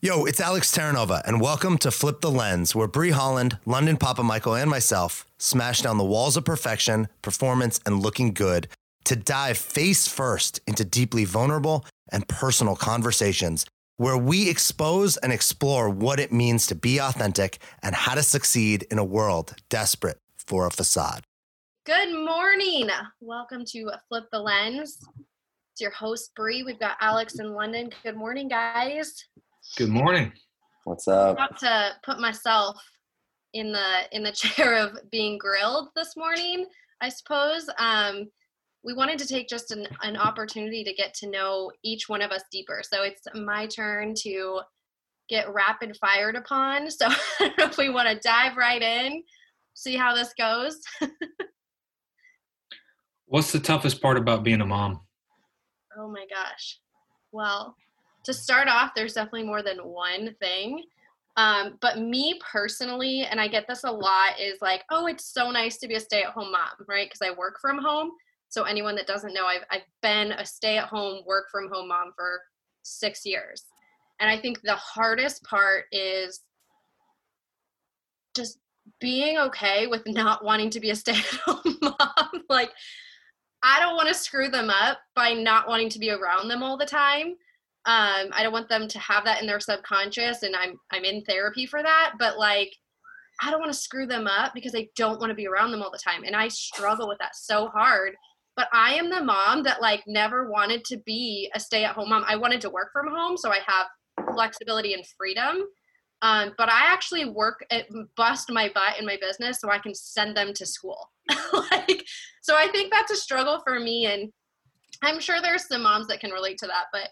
Yo, it's Alex Terranova, and welcome to Flip the Lens, where Brie Holland, London Papamichael, and myself smash down the walls of perfection, performance, and looking good to dive face first into deeply vulnerable and personal conversations where we expose and explore what it means to be authentic and how to succeed in a world desperate for a facade. Good morning. Welcome to Flip the Lens. It's your host, Brie. We've got Alex in London. Good morning, guys. Good morning. What's up? I'm about to put myself in the in the chair of being grilled this morning. I suppose um, we wanted to take just an, an opportunity to get to know each one of us deeper. So it's my turn to get rapid fired upon. So if we want to dive right in, see how this goes. What's the toughest part about being a mom? Oh my gosh. Well, to start off, there's definitely more than one thing. Um, but me personally, and I get this a lot, is like, oh, it's so nice to be a stay at home mom, right? Because I work from home. So, anyone that doesn't know, I've, I've been a stay at home, work from home mom for six years. And I think the hardest part is just being okay with not wanting to be a stay at home mom. like, I don't want to screw them up by not wanting to be around them all the time um, I don't want them to have that in their subconscious, and I'm I'm in therapy for that. But like, I don't want to screw them up because I don't want to be around them all the time, and I struggle with that so hard. But I am the mom that like never wanted to be a stay-at-home mom. I wanted to work from home, so I have flexibility and freedom. Um, but I actually work at bust my butt in my business so I can send them to school. like, so I think that's a struggle for me, and I'm sure there's some moms that can relate to that. But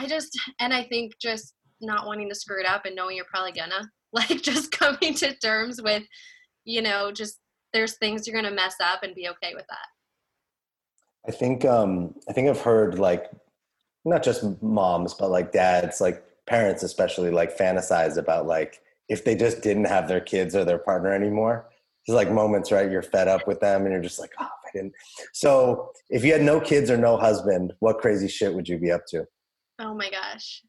I just and I think just not wanting to screw it up and knowing you're probably gonna like just coming to terms with you know just there's things you're gonna mess up and be okay with that. I think um I think I've heard like not just moms but like dads like parents especially like fantasize about like if they just didn't have their kids or their partner anymore. There's like moments right you're fed up with them and you're just like oh I didn't. So if you had no kids or no husband, what crazy shit would you be up to? Oh my gosh.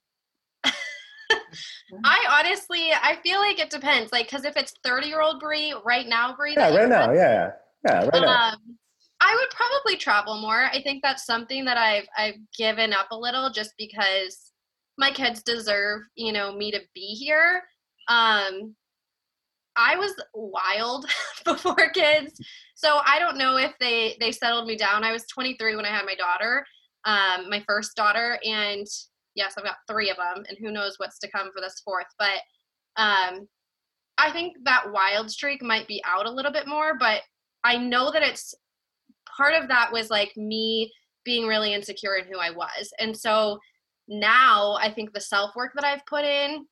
I honestly, I feel like it depends. Like, because if it's 30 year old Brie, right now, Brie. Yeah, right now. Yeah. Yeah, right now. Um, I would probably travel more. I think that's something that I've I've given up a little just because my kids deserve, you know, me to be here. Um I was wild before kids. So I don't know if they they settled me down. I was 23 when I had my daughter um, my first daughter, and yes, I've got three of them, and who knows what's to come for this fourth. But um, I think that wild streak might be out a little bit more, but I know that it's part of that was like me being really insecure in who I was. And so now I think the self work that I've put in,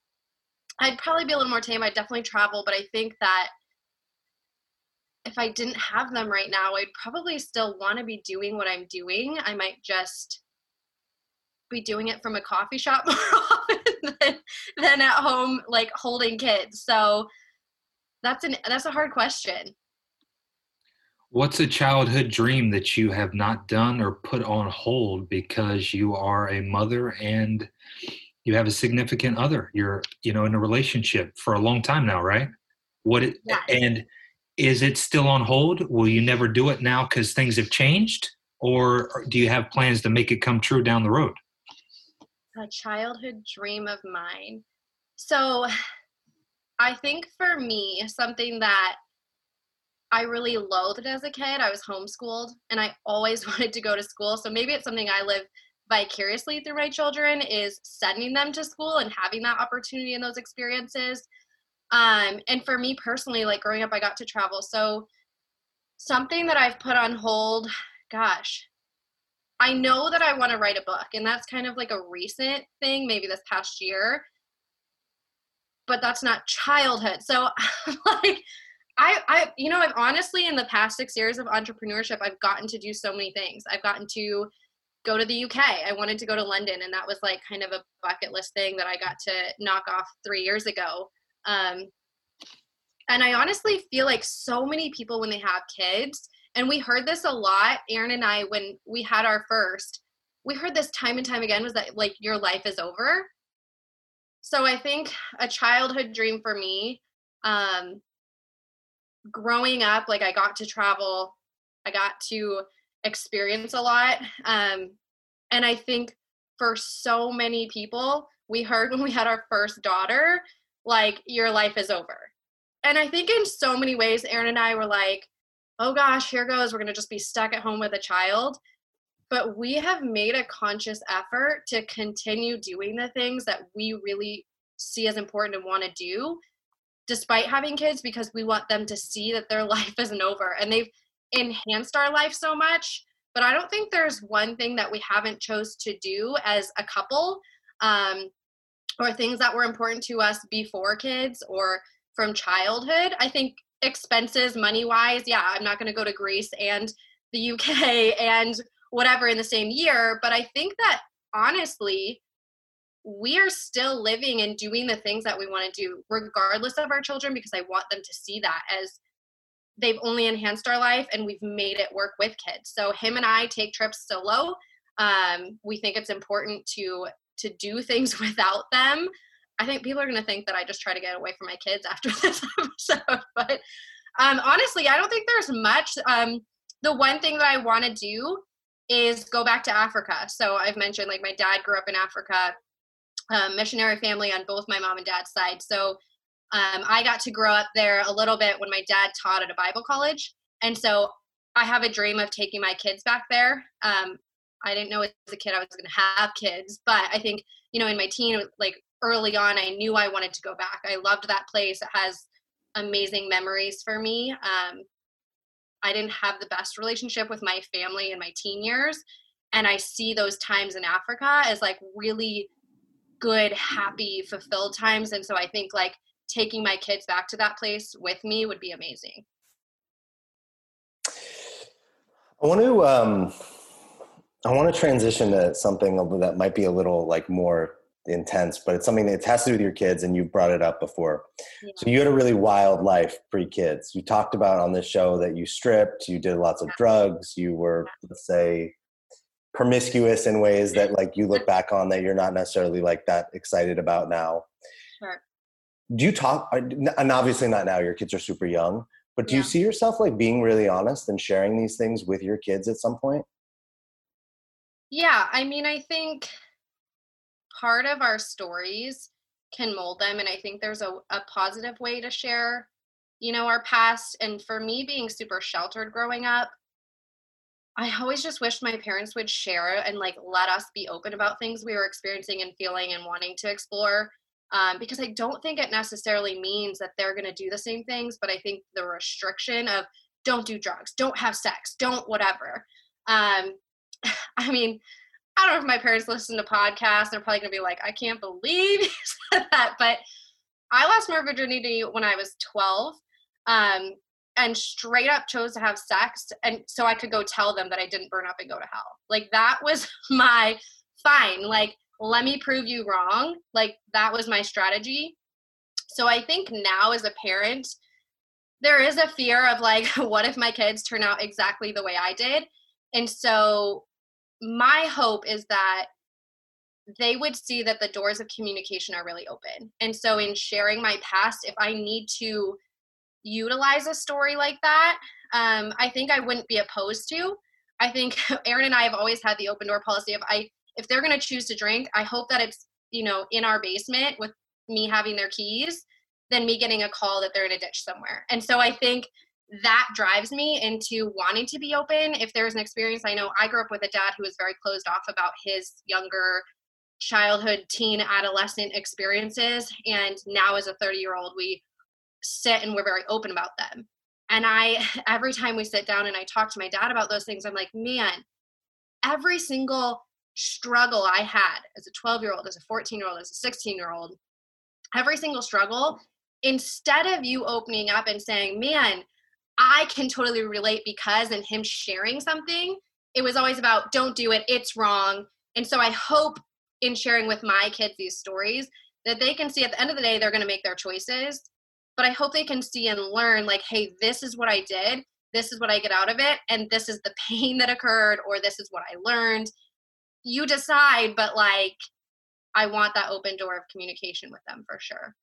I'd probably be a little more tame. I'd definitely travel, but I think that if I didn't have them right now, I'd probably still want to be doing what I'm doing. I might just be doing it from a coffee shop more often than, than at home, like holding kids. So that's an that's a hard question. What's a childhood dream that you have not done or put on hold because you are a mother and you have a significant other? You're, you know, in a relationship for a long time now, right? What it, yes. and is it still on hold? Will you never do it now because things have changed? Or do you have plans to make it come true down the road? A childhood dream of mine. So I think for me, something that I really loathed as a kid, I was homeschooled and I always wanted to go to school. So maybe it's something I live vicariously through my children is sending them to school and having that opportunity and those experiences um, and for me personally, like growing up, I got to travel. So something that I've put on hold, gosh, I know that I want to write a book, and that's kind of like a recent thing, maybe this past year. But that's not childhood. So like I I you know, I've honestly in the past 6 years of entrepreneurship, I've gotten to do so many things. I've gotten to go to the UK. I wanted to go to London and that was like kind of a bucket list thing that I got to knock off 3 years ago. Um, and I honestly feel like so many people when they have kids, and we heard this a lot, Aaron and I, when we had our first, we heard this time and time again was that like your life is over. so I think a childhood dream for me, um, growing up, like I got to travel, I got to experience a lot. Um, and I think for so many people, we heard when we had our first daughter, like, your life is over. And I think in so many ways, Aaron and I were like, oh gosh, here goes. We're going to just be stuck at home with a child. But we have made a conscious effort to continue doing the things that we really see as important and want to do, despite having kids, because we want them to see that their life isn't over. And they've enhanced our life so much. But I don't think there's one thing that we haven't chose to do as a couple, um, or things that were important to us before kids or from childhood. I think expenses money wise yeah i'm not going to go to greece and the uk and whatever in the same year but i think that honestly we are still living and doing the things that we want to do regardless of our children because i want them to see that as they've only enhanced our life and we've made it work with kids so him and i take trips solo um, we think it's important to to do things without them I think people are going to think that I just try to get away from my kids after this episode. But um, honestly, I don't think there's much. Um, the one thing that I want to do is go back to Africa. So I've mentioned like my dad grew up in Africa, um, missionary family on both my mom and dad's side. So um, I got to grow up there a little bit when my dad taught at a Bible college. And so I have a dream of taking my kids back there. Um, I didn't know as a kid I was going to have kids, but I think, you know, in my teen, like early on i knew i wanted to go back. I loved that place. It has amazing memories for me. Um, i didn't have the best relationship with my family in my teen years and i see those times in africa as like really good happy fulfilled times and so i think like taking my kids back to that place with me would be amazing. I want to um i want to transition to something that might be a little like more intense, but it's something that has to do with your kids, and you brought it up before. Yeah. So you had a really wild life pre kids. You talked about on this show that you stripped, you did lots of drugs, you were, let's say, promiscuous in ways that like you look back on that you're not necessarily like that excited about now. Sure. Do you talk, uh, and obviously not now, your kids are super young, but do yeah. you see yourself like being really honest and sharing these things with your kids at some point? Yeah, I mean, I think part of our stories can mold them and i think there's a, a positive way to share you know our past and for me being super sheltered growing up i always just wished my parents would share and like let us be open about things we were experiencing and feeling and wanting to explore um, because i don't think it necessarily means that they're going to do the same things but i think the restriction of don't do drugs don't have sex don't whatever um, i mean I don't know if my parents listen to podcasts. They're probably gonna be like, I can't believe you said that. But I lost my virginity when I was 12, um, and straight up chose to have sex, and so I could go tell them that I didn't burn up and go to hell. Like that was my fine. Like let me prove you wrong. Like that was my strategy. So I think now as a parent, there is a fear of like, what if my kids turn out exactly the way I did? And so my hope is that they would see that the doors of communication are really open. And so, in sharing my past, if I need to utilize a story like that, um, I think I wouldn't be opposed to. I think Aaron and I have always had the open door policy. If I if they're going to choose to drink, I hope that it's you know in our basement with me having their keys, than me getting a call that they're in a ditch somewhere. And so I think that drives me into wanting to be open. If there's an experience, I know I grew up with a dad who was very closed off about his younger childhood, teen, adolescent experiences. And now, as a 30 year old, we sit and we're very open about them. And I, every time we sit down and I talk to my dad about those things, I'm like, man, every single struggle I had as a 12 year old, as a 14 year old, as a 16 year old, every single struggle, instead of you opening up and saying, man, I can totally relate because and him sharing something, it was always about don't do it, it's wrong. And so I hope in sharing with my kids these stories that they can see at the end of the day they're going to make their choices. But I hope they can see and learn like, hey, this is what I did, this is what I get out of it, and this is the pain that occurred, or this is what I learned. You decide, but like, I want that open door of communication with them for sure.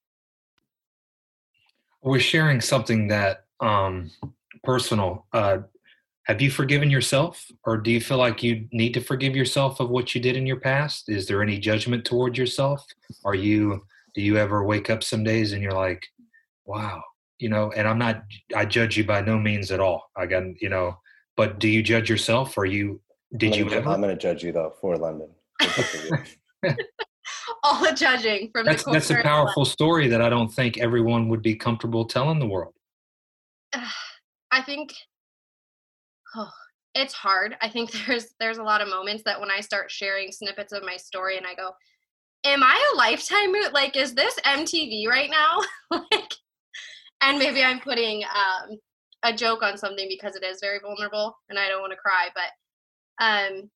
We're sharing something that um, personal. Uh, have you forgiven yourself, or do you feel like you need to forgive yourself of what you did in your past? Is there any judgment toward yourself? Are you do you ever wake up some days and you're like, wow, you know? And I'm not. I judge you by no means at all. I got you know. But do you judge yourself? Or you did I'm you gonna, ever? I'm going to judge you though for London. All the judging from That's the that's a corner. powerful story that I don't think everyone would be comfortable telling the world. I think oh, it's hard. I think there's there's a lot of moments that when I start sharing snippets of my story and I go, "Am I a lifetime mo- like is this MTV right now?" like and maybe I'm putting um a joke on something because it is very vulnerable and I don't want to cry, but um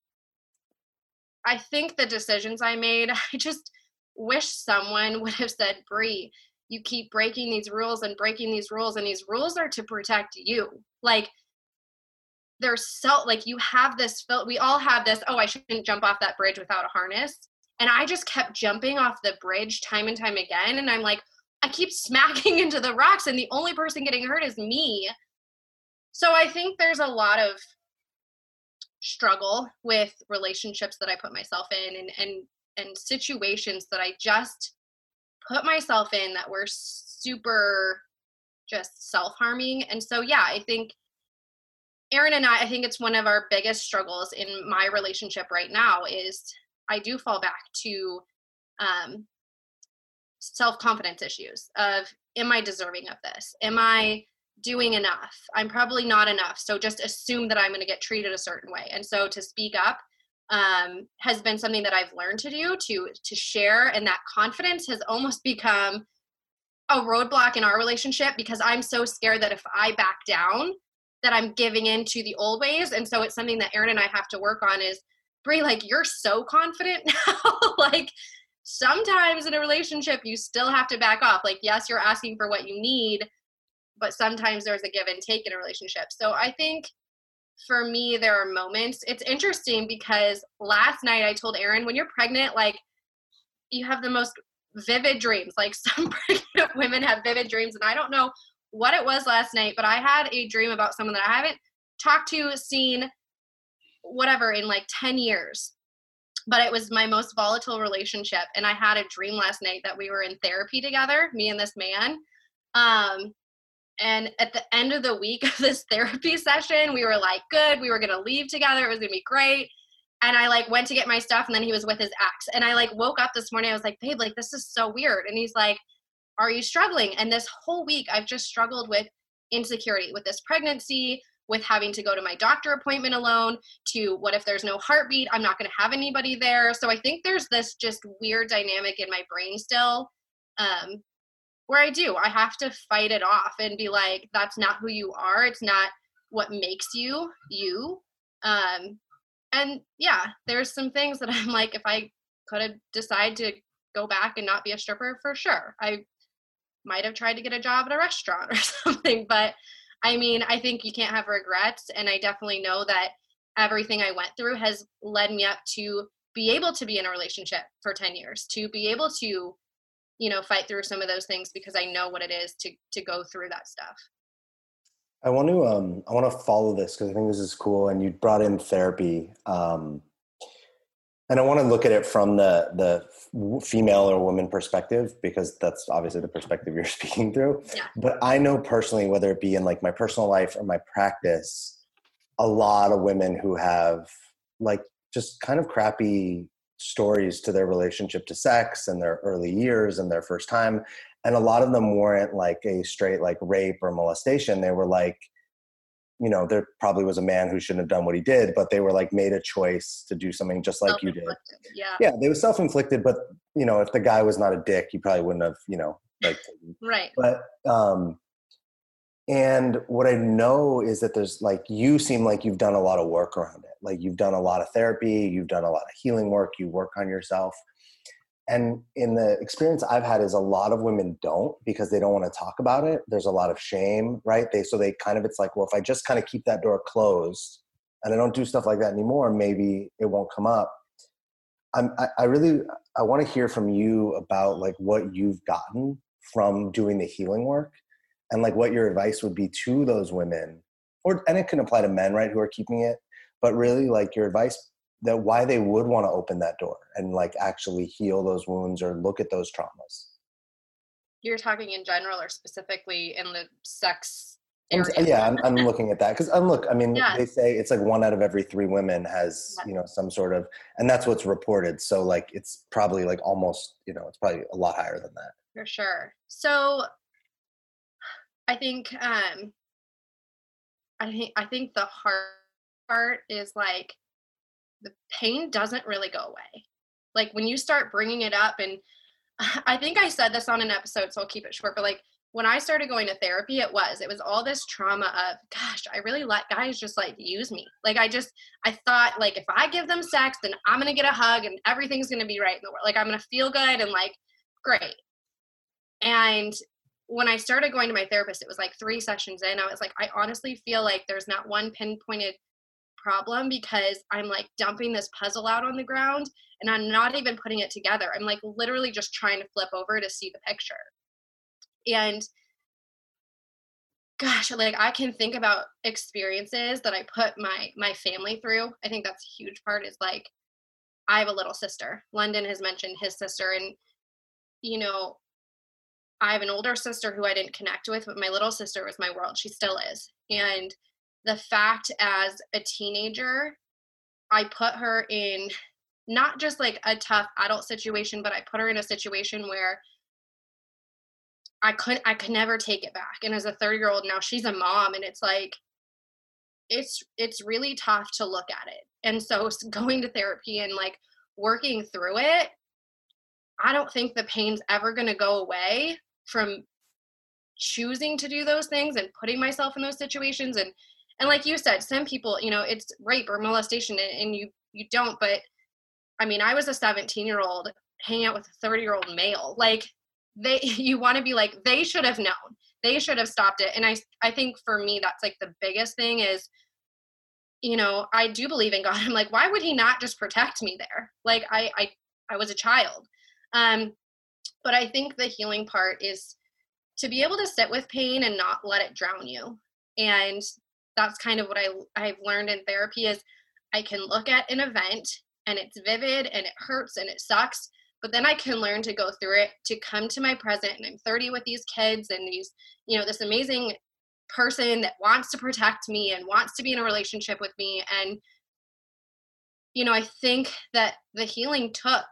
I think the decisions I made, I just wish someone would have said, "Brie, you keep breaking these rules and breaking these rules and these rules are to protect you. Like there's so like you have this we all have this oh i shouldn't jump off that bridge without a harness. And i just kept jumping off the bridge time and time again and i'm like i keep smacking into the rocks and the only person getting hurt is me. So i think there's a lot of struggle with relationships that i put myself in and and and situations that i just put myself in that were super just self-harming. And so yeah i think aaron and i i think it's one of our biggest struggles in my relationship right now is i do fall back to um, self-confidence issues of am i deserving of this? Am i doing enough? I'm probably not enough. So just assume that i'm going to get treated a certain way. And so to speak up um, has been something that I've learned to do to to share, and that confidence has almost become a roadblock in our relationship because I'm so scared that if I back down, that I'm giving in to the old ways, and so it's something that Aaron and I have to work on. Is Brie, like you're so confident now, like sometimes in a relationship you still have to back off. Like yes, you're asking for what you need, but sometimes there's a give and take in a relationship. So I think for me, there are moments. It's interesting because last night I told Aaron, when you're pregnant, like you have the most vivid dreams. Like some pregnant women have vivid dreams, and I don't know what it was last night, but I had a dream about someone that I haven't talked to, seen, whatever, in like 10 years. But it was my most volatile relationship. And I had a dream last night that we were in therapy together, me and this man. Um, and at the end of the week of this therapy session, we were like, good, we were gonna leave together, it was gonna be great. And I like went to get my stuff, and then he was with his ex. And I like woke up this morning, I was like, babe, like this is so weird. And he's like, are you struggling? And this whole week, I've just struggled with insecurity, with this pregnancy, with having to go to my doctor appointment alone, to what if there's no heartbeat? I'm not gonna have anybody there. So I think there's this just weird dynamic in my brain still. Um, where I do. I have to fight it off and be like, that's not who you are. It's not what makes you you. Um, and yeah, there's some things that I'm like, if I could have decided to go back and not be a stripper, for sure, I might have tried to get a job at a restaurant or something. But I mean, I think you can't have regrets, and I definitely know that everything I went through has led me up to be able to be in a relationship for 10 years, to be able to you know fight through some of those things because i know what it is to to go through that stuff I want to um, I want to follow this because I think this is cool, and you brought in therapy, um, and I want to look at it from the the female or woman perspective because that's obviously the perspective you're speaking through. Yeah. But I know personally, whether it be in like my personal life or my practice, a lot of women who have like just kind of crappy stories to their relationship to sex and their early years and their first time. And a lot of them weren't like a straight like rape or molestation. They were like you know there probably was a man who shouldn't have done what he did but they were like made a choice to do something just like you did. Yeah. Yeah they were self-inflicted but you know if the guy was not a dick he probably wouldn't have you know like right. but um and what i know is that there's like you seem like you've done a lot of work around it. Like you've done a lot of therapy you've done a lot of healing work you work on yourself. And in the experience i've had is a lot of women don't because they don't want to talk about it. There's a lot of shame right? They so they kind of it's like well if i just kind of keep that door closed and i don't do stuff like that anymore maybe it won't come up. I'm, I, I really I want to hear from you about like what you've gotten from doing the healing work and like what your advice would be to those women or and it can apply to men right who are keeping it but really like your advice that why they would want to open that door and like actually heal those wounds or look at those traumas you're talking in general or specifically in the sex yeah I'm, I'm looking at that because i'm look i mean Yeah. they say it's like one out of every three women has Yeah. you know some sort of and that's what's reported so like it's probably like almost you know it's probably a lot higher than that for sure so i think um i think i think the hard part is like the pain doesn't really go away. Like when you start bringing it up and i think i said this on an episode so i'll keep it short but like when i started going to therapy it was it was all this trauma of gosh i really let guys just like use me. Like i just i thought like if i give them sex then i'm gonna get a hug and everything's gonna be right in the world like i'm gonna feel good and like great. And when I started going to my therapist, it was like three sessions in. I was like, I honestly feel like there's not one pinpointed problem because I'm like dumping this puzzle out on the ground and I'm not even putting it together. I'm like literally just trying to flip over to see the picture. And gosh, like I can think about experiences that I put my my family through. I think that's a huge part is like I have a little sister. London has mentioned his sister and you know, I have an older sister who I didn't connect with, but my little sister was my world. She still is. And the fact as a teenager, I put her in not just like a tough adult situation, but I put her in a situation where I could I could never take it back. And as a 30 year old now, she's a mom, and it's like it's it's really tough to look at it. And so going to therapy and like working through it, I don't think the pain's ever going to go away from choosing to do those things and putting myself in those situations and and like you said some people you know it's rape or molestation and, and you you don't but i mean i was a 17 year old hanging out with a 30 year old male like they you want to be like they should have known they should have stopped it and i i think for me that's like the biggest thing is you know i do believe in god i'm like why would he not just protect me there? Like i i i was a child um but i think the healing part is to be able to sit with pain and not let it drown you. And that's kind of what i i've learned in therapy is i can look at an event and it's vivid and it hurts and it sucks but then i can learn to go through it to come to my present and i'm 30 with these kids and these you know this amazing person that wants to protect me and wants to be in a relationship with me. And you know i think that the healing took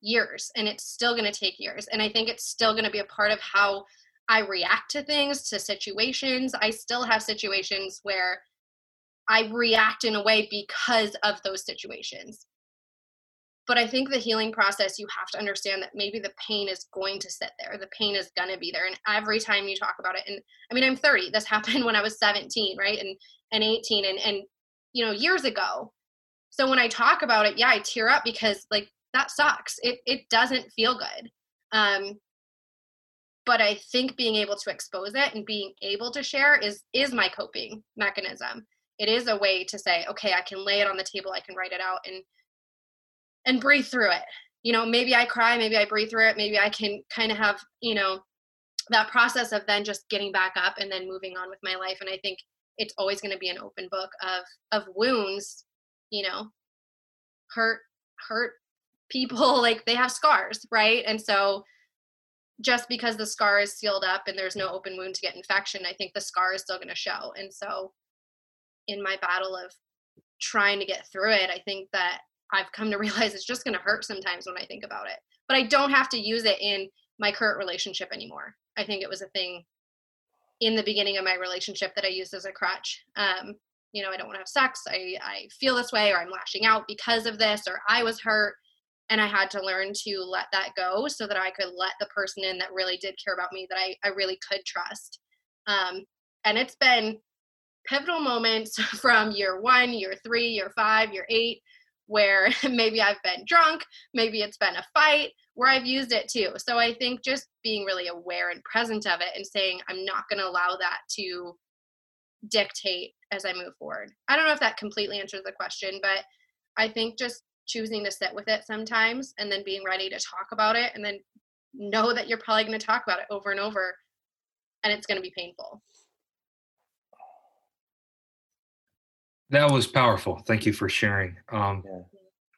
years and it's still going to take years and i think it's still going to be a part of how i react to things to situations. I still have situations where i react in a way because of those situations. But i think the healing process you have to understand that maybe the pain is going to sit there the pain is going to be there and every time you talk about it and i mean i'm 30 this happened when i was 17 right and and 18 and and you know years ago. So when i talk about it yeah i tear up because like that sucks. It it doesn't feel good. Um but i think being able to expose it and being able to share is is my coping mechanism. It is a way to say okay i can lay it on the table i can write it out and and breathe through it. You know maybe i cry maybe i breathe through it maybe i can kind of have you know that process of then just getting back up and then moving on with my life. And i think it's always going to be an open book of of wounds you know hurt hurt people like they have scars right? And so just because the scar is sealed up and there's no open wound to get infection i think the scar is still going to show. And so in my battle of trying to get through it i think that i've come to realize it's just going to hurt sometimes when i think about it. But i don't have to use it in my current relationship anymore. I think it was a thing in the beginning of my relationship that i used as a crutch. Um, you know i don't want to have sex. I, I feel this way or i'm lashing out because of this or i was hurt and i had to learn to let that go so that i could let the person in that really did care about me that i, I really could trust um, and it's been pivotal moments from year one year three year five year eight where maybe i've been drunk maybe it's been a fight where i've used it too so i think just being really aware and present of it and saying i'm not going to allow that to dictate as I move forward. I don't know if that completely answers the question, but I think just choosing to sit with it sometimes and then being ready to talk about it and then know that you're probably going to talk about it over and over and it's going to be painful. That was powerful. Thank you for sharing. Um, yeah.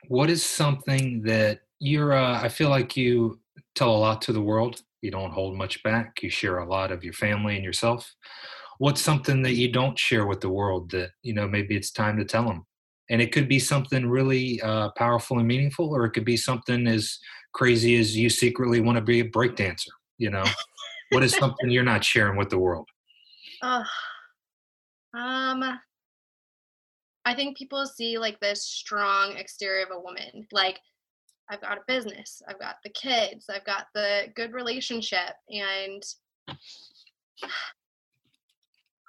What is something that you're, uh, I feel like you tell a lot to the world. You don't hold much back. You share a lot of your family and yourself. What's something that you don't share with the world that, you know, maybe it's time to tell them? And it could be something really uh, powerful and meaningful, or it could be something as crazy as you secretly want to be a breakdancer, you know? what is something you're not sharing with the world? Uh, um, I think people see like this strong exterior of a woman. Like, I've got a business, I've got the kids, I've got the good relationship. And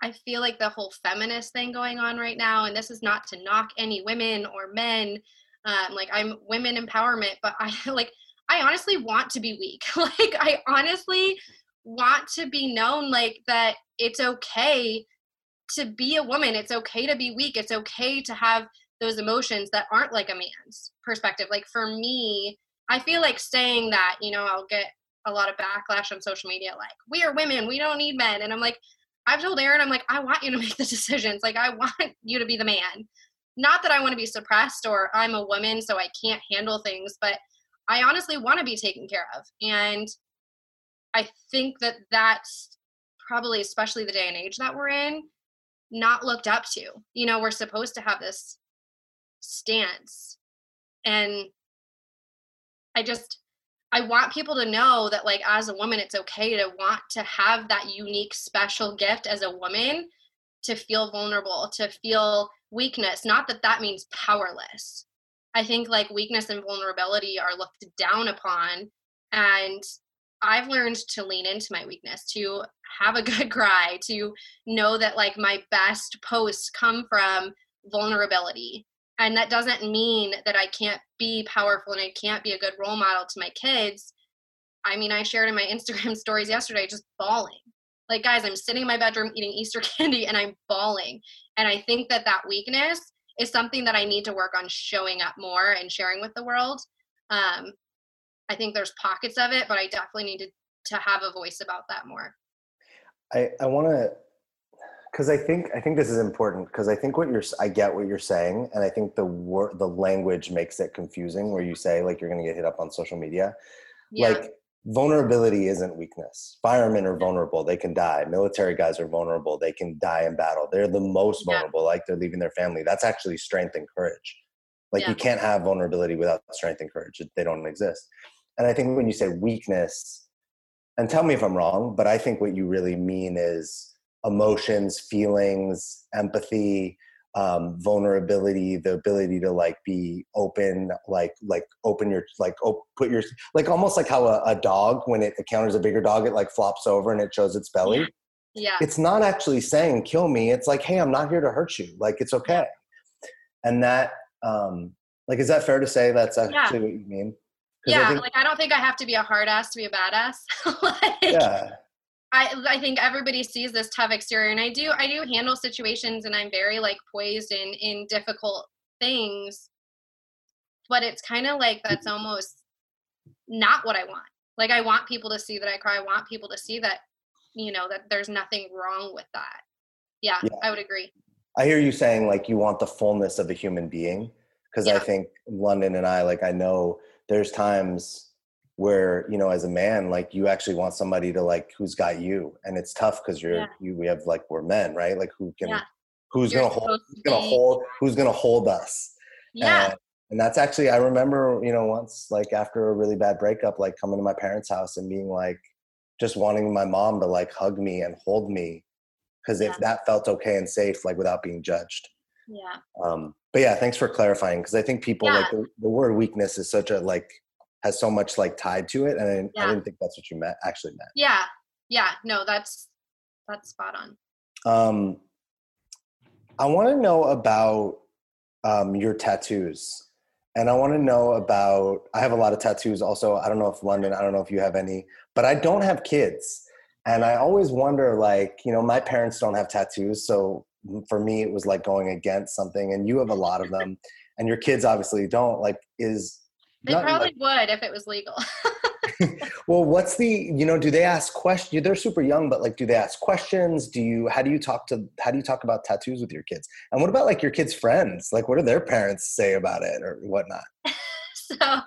I feel like the whole feminist thing going on right now, and this is not to knock any women or men. Um, like, I'm women empowerment, but I like, I honestly want to be weak. like, I honestly want to be known like that it's okay to be a woman. It's okay to be weak. It's okay to have those emotions that aren't like a man's perspective. Like for me, I feel like saying that, you know, I'll get a lot of backlash on social media like, we are women, we don't need men. And I'm like, I've told Aaron, I'm like, I want you to make the decisions. Like, I want you to be the man. Not that I want to be suppressed or I'm a woman, so I can't handle things, but I honestly want to be taken care of. And I think that that's probably, especially the day and age that we're in, not looked up to. You know, we're supposed to have this stance. And I just, I want people to know that, like, as a woman, it's okay to want to have that unique, special gift as a woman to feel vulnerable, to feel weakness. Not that that means powerless. I think like weakness and vulnerability are looked down upon. And I've learned to lean into my weakness, to have a good cry, to know that like my best posts come from vulnerability. And that doesn't mean that I can't be powerful and I can't be a good role model to my kids. I mean, I shared in my Instagram stories yesterday just bawling. Like, guys, I'm sitting in my bedroom eating Easter candy and I'm bawling. And I think that that weakness is something that I need to work on showing up more and sharing with the world. Um, I think there's pockets of it, but I definitely need to, to have a voice about that more. I, I want to, because I think I think this is important because I think what you're I get what you're saying, and I think the word the language makes it confusing. Where you say like you're going to get hit up on social media, yeah. like vulnerability isn't weakness. Firemen are vulnerable; they can die. Military guys are vulnerable; they can die in battle. They're the most vulnerable, yeah. like they're leaving their family. That's actually strength and courage. Like yeah. you can't have vulnerability without strength and courage. They don't exist. And I think when you say weakness, and tell me if I'm wrong, but I think what you really mean is emotions, feelings, empathy, um, vulnerability, the ability to like be open, like like open your like op- put your like almost like how a, a, dog when it encounters a bigger dog, it like flops over and it shows its belly. Yeah. yeah. It's not actually saying kill me. It's like, hey, I'm not here to hurt you. Like it's okay. And that um like is that fair to say that's actually yeah. what you mean? yeah, I think, like I don't think I have to be a hard ass to be a badass. like, yeah. I I think everybody sees this tough exterior, and I do I do handle situations, and I'm very like poised in in difficult things. But it's kind of like that's almost not what I want. Like I want people to see that I cry. I want people to see that you know that there's nothing wrong with that. Yeah, yeah. I would agree. I hear you saying like you want the fullness of a human being because yeah. I think London and I like I know there's times where you know as a man like you actually want somebody to like who's got you and it's tough because you're yeah. you we have like we're men right like who can yeah. who's you're gonna hold who's gonna hold who's gonna hold us yeah and, and that's actually i remember you know once like after a really bad breakup like coming to my parents house and being like just wanting my mom to like hug me and hold me because yeah. if that felt okay and safe like without being judged yeah um but yeah thanks for clarifying because i think people like the, the, word weakness is such a like has so much like tied to it and I, yeah. I didn't think that's what you meant actually meant yeah yeah no that's that's spot on um i want to know about um your tattoos and i want to know about i have a lot of tattoos also i don't know if london i don't know if you have any but i don't have kids and i always wonder like you know my parents don't have tattoos so for me it was like going against something and you have a lot of them and your kids obviously don't like is They not, probably like- would if it was legal. well what's the you know do they ask questions they're super young but like do they ask questions? Do you how do you talk to how do you talk about tattoos with your kids? And what about like your kids friends? Like what do their parents say about it or whatnot? So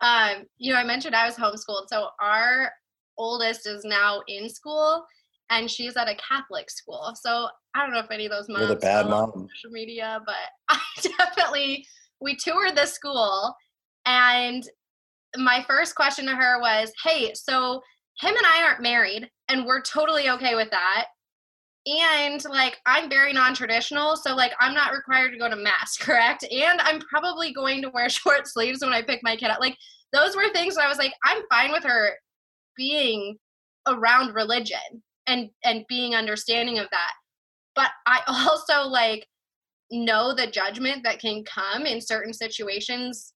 um you know i mentioned i was homeschooled so our oldest is now in school and she's at a catholic school. So i don't know if any of those moms you're the bad mom. social media but i definitely we toured the school and my first question to her was hey so him and i aren't married and we're totally okay with that. And like i'm very non-traditional so like i'm not required to go to mass correct? And i'm probably going to wear short sleeves when i pick my kid up. Like those were things i was like i'm fine with her being around religion and and being understanding of that. But i also like know the judgment that can come in certain situations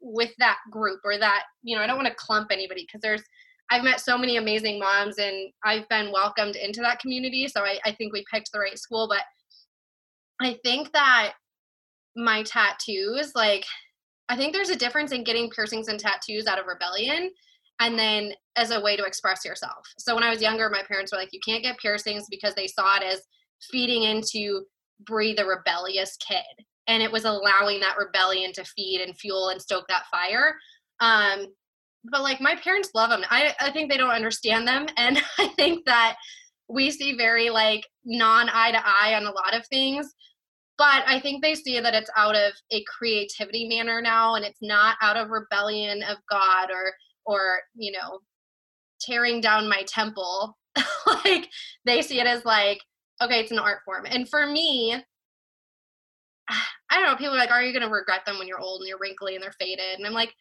with that group or that you know i don't want to clump anybody because there's I've met so many amazing moms and I've been welcomed into that community. So I, I think we picked the right school. But I think that my tattoos, like, I think there's a difference in getting piercings and tattoos out of rebellion and then as a way to express yourself. So when I was younger, my parents were like, you can't get piercings because they saw it as feeding into Brie the rebellious kid. And it was allowing that rebellion to feed and fuel and stoke that fire. Um, but like my parents love them. I, I think they don't understand them. And I think that we see very like non eye to eye on a lot of things. But I think they see that it's out of a creativity manner now and it's not out of rebellion of God or or, you know, tearing down my temple. like they see it as like, okay, it's an art form. And for me, I don't know, people are like, are you gonna regret them when you're old and you're wrinkly and they're faded? And I'm like,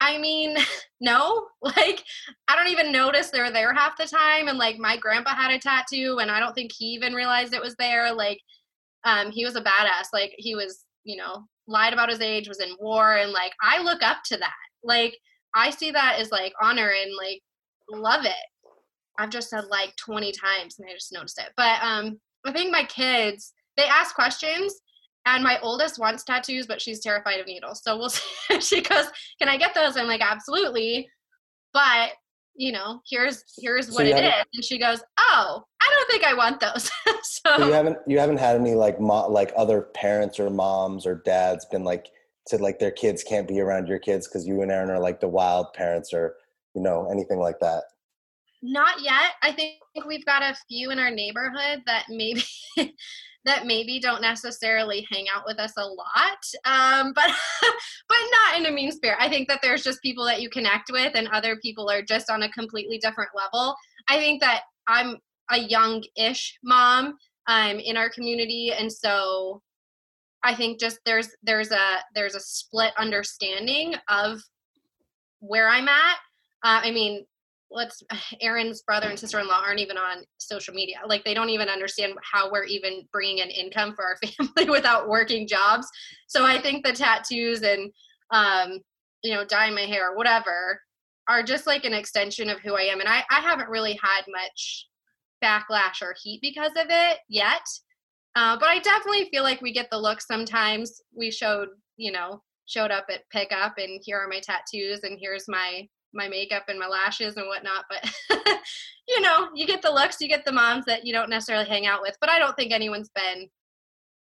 I mean, no. Like, I don't even notice they're there half the time. And like, my grandpa had a tattoo, and I don't think he even realized it was there. Like, um, he was a badass. Like, he was, you know, lied about his age, was in war, and like, I look up to that. Like, I see that as like honor and like love it. I've just said like 20 times, and I just noticed it. But um, I think my kids they ask questions and my oldest wants tattoos, but she's terrified of needles. So we'll see. she goes, "Can I get those?" I'm like, "Absolutely," but you know, here's here's what you it is. And she goes, "Oh, I don't think I want those." so So you haven't you haven't had any like mo- like other parents or moms or dads been like said like their kids can't be around your kids because you and Aaron are like the wild parents or you know anything like that. Not yet. I think we've got a few in our neighborhood that maybe that maybe don't necessarily hang out with us a lot, um, but but not in a mean spirit. I think that there's just people that you connect with, and other people are just on a completely different level. I think that I'm a young-ish mom um, in our community, and so I think just there's there's a there's a split understanding of where I'm at. Uh, I mean, let's Aaron's brother and sister-in-law aren't even on social media. Like they don't even understand how we're even bringing in income for our family without working jobs. So I think the tattoos and um, you know dyeing my hair, or whatever, are just like an extension of who I am. And I I haven't really had much backlash or heat because of it yet. Uh, but I definitely feel like we get the look sometimes. We showed, you know, showed up at pickup and here are my tattoos and here's my my makeup and my lashes and whatnot. But you know, you get the looks, you get the moms that you don't necessarily hang out with. But I don't think anyone's been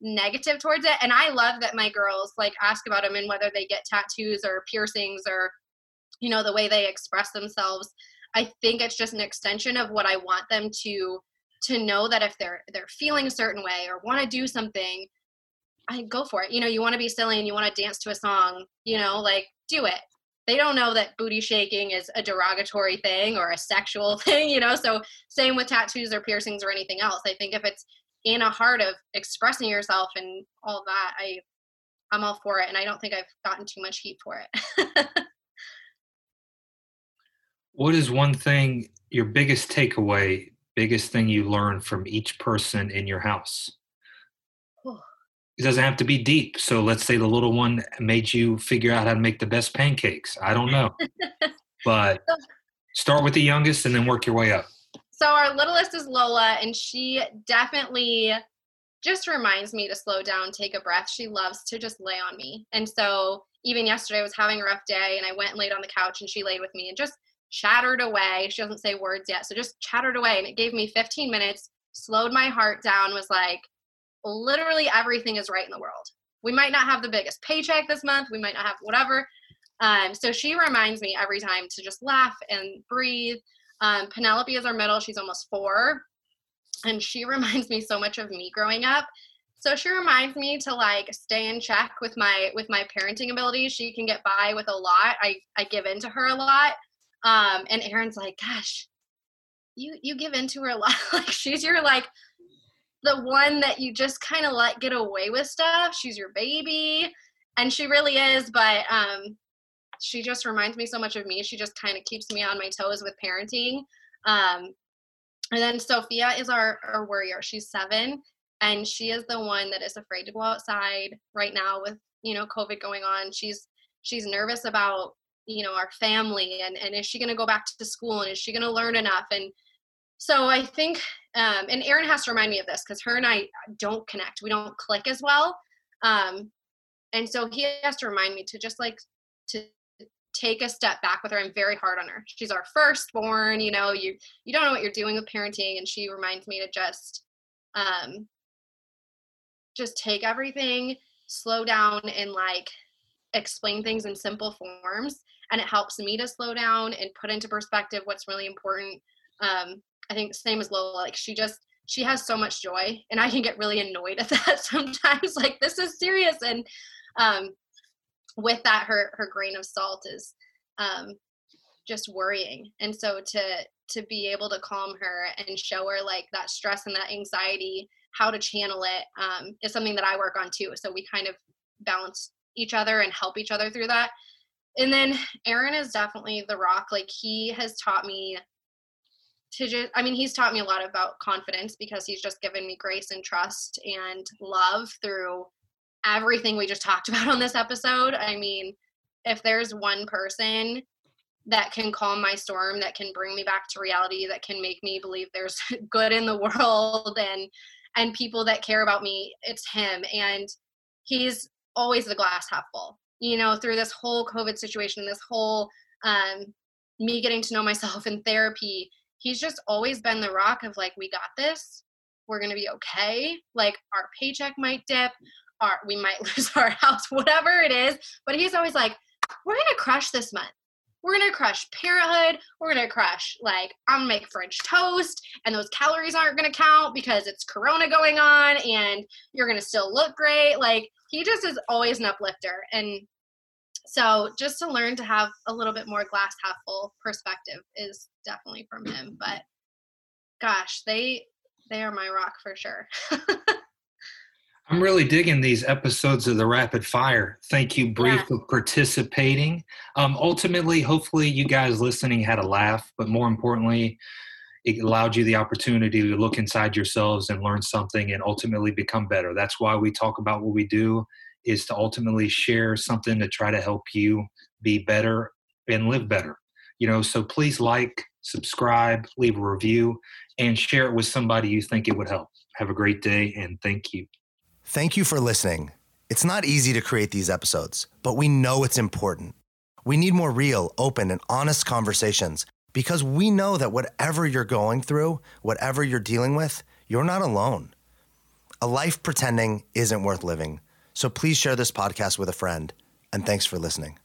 negative towards it. And I love that my girls like ask about them and whether they get tattoos or piercings or you know the way they express themselves. I think it's just an extension of what I want them to to know that if they're they're feeling a certain way or want to do something I go for it. You know, you want to be silly and you want to dance to a song, you know, like do it. They don't know that booty shaking is a derogatory thing or a sexual thing, you know. So same with tattoos or piercings or anything else. I think if it's in a heart of expressing yourself and all that, I I'm all for it and I don't think I've gotten too much heat for it. What is one thing, your biggest takeaway, biggest thing you learned from each person in your house? It doesn't have to be deep. So let's say the little one made you figure out how to make the best pancakes. I don't know. but start with the youngest and then work your way up. so our littlest is Lola, and she definitely just reminds me to slow down, take a breath. She loves to just lay on me. And so even yesterday I was having a rough day and I went and laid on the couch and she laid with me and just chattered away. She doesn't say words yet. So just chattered away and it gave me 15 minutes, slowed my heart down, was like, literally everything is right in the world. We might not have the biggest paycheck this month. We might not have whatever. Um, so she reminds me every time to just laugh and breathe. Um, Penelope is our middle. She's almost four. And she reminds me so much of me growing up. So she reminds me to like stay in check with my with my parenting abilities. She can get by with a lot. I I give in to her a lot. Um, and Aaron's like, gosh, you you give in to her a lot. like she's your like the one that you just kind of let get away with stuff. She's your baby, and she really is. But um, she just reminds me so much of me. She just kind of keeps me on my toes with parenting. Um, and then Sophia is our, our warrior. She's seven, and she is the one that is afraid to go outside right now with you know COVID going on. She's she's nervous about you know our family and and is she going to go back to school and is she going to learn enough and so i think um, and aaron has to remind me of this because her and i don't connect. We don't click as well. Um, and so he has to remind me to just like to take a step back with her. I'm very hard on her. She's our firstborn you know you you don't know what you're doing with parenting. And she reminds me to just um just take everything slow down and like explain things in simple forms. And it helps me to slow down and put into perspective what's really important um, i think same as lola like she just she has so much joy and i can get really annoyed at that sometimes like this is serious and um, with that her her grain of salt is um, just worrying and so to to be able to calm her and show her like that stress and that anxiety how to channel it um, is something that i work on too so we kind of balance each other and help each other through that and then Aaron is definitely the rock. Like he has taught me to just I mean, he's taught me a lot about confidence because he's just given me grace and trust and love through everything we just talked about on this episode. I mean, if there's one person that can calm my storm, that can bring me back to reality, that can make me believe there's good in the world and and people that care about me, it's him. And he's always the glass half full you know, through this whole COVID situation, this whole um, me getting to know myself in therapy, he's just always been the rock of like, we got this. We're gonna be okay. Like our paycheck might dip, our we might lose our house, whatever it is. But he's always like, we're gonna crush this month. We're gonna crush parenthood. We're gonna crush like I'm gonna make French toast, and those calories aren't gonna count because it's Corona going on, and you're gonna still look great. Like he just is always an uplifter, and so just to learn to have a little bit more glass half full perspective is definitely from him but gosh they they are my rock for sure. I'm really digging these episodes of the rapid fire. Thank you Brie yeah. for participating. Um, ultimately hopefully you guys listening had a laugh but more importantly it allowed you the opportunity to look inside yourselves and learn something and ultimately become better. That's why we talk about what we do is to ultimately share something to try to help you be better and live better. You know, so please like, subscribe, leave a review, and share it with somebody you think it would help. Have a great day and thank you. Thank you for listening. It's not easy to create these episodes, but we know it's important. We need more real, open, and honest conversations because we know that whatever you're going through, whatever you're dealing with, you're not alone. A life pretending isn't worth living. So please share this podcast with a friend, and thanks for listening.